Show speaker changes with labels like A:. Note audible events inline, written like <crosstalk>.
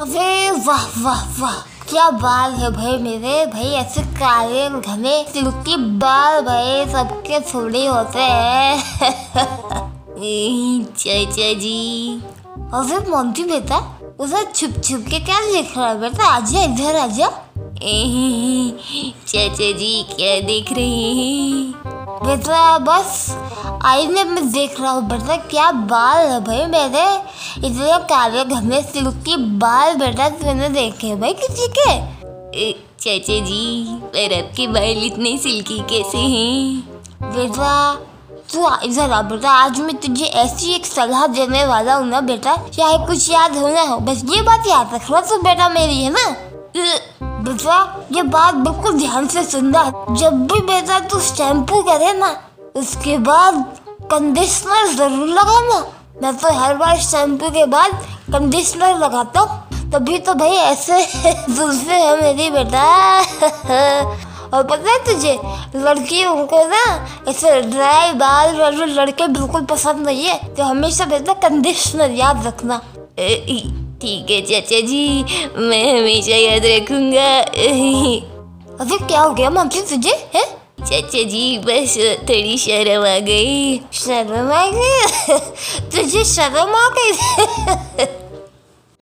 A: अरे वाह वाह वाह। क्या बाल है भाई मेरे। भाई ऐसे काले घने सिल्की बाल भाई सबके थोड़े होते हैं। <laughs> चाचा जी। अरे मोंटी बेटा उधर छुप छुप के क्या देख रहा है बेटा? आजा इधर आजा चाचा <laughs> जी, क्या देख रहे हैं? बेटा बस आईने में देख रहा हूँ बेटा क्या बाल है भाई मेरे। इतने काले घने सिल्की बाल बेटा मैंने देखे भाई किसी के। चाचा जी पर आपके बाल इतने सिल्की कैसे हैं? बेटा तू इधर आ बेटा आज मैं तुझे ऐसी एक सलाह देने वाला हूँ ना बेटा चाहे कुछ याद हो ना हो बस ये बात याद रखना तू बेटा मेरी है ना? बेटा ये बात बिल्कुल ध्यान से सुनना जब भी बेटा तू शैम्पू करे ना उसके बाद कंडीशनर ज़रूर लगाना। मैं तो हर बार शैम्पू के बाद कंडीशनर लगाता हूँ। तभी तो भाई ऐसे <laughs> जुल्फे है मेरी बेटा। <laughs> और पता है तुझे लड़कियों को ना ऐसे ड्राई बाल वाले लड़के बिल्कुल पसंद नहीं है तो हमेशा बेटा कंडीशनर याद रखना। ठीक है चाचा जी मैं हमेशा याद रखूँगा। अरे क्या हो गया मम्मी तुझे है? चाचा जी बस थोड़ी शर्म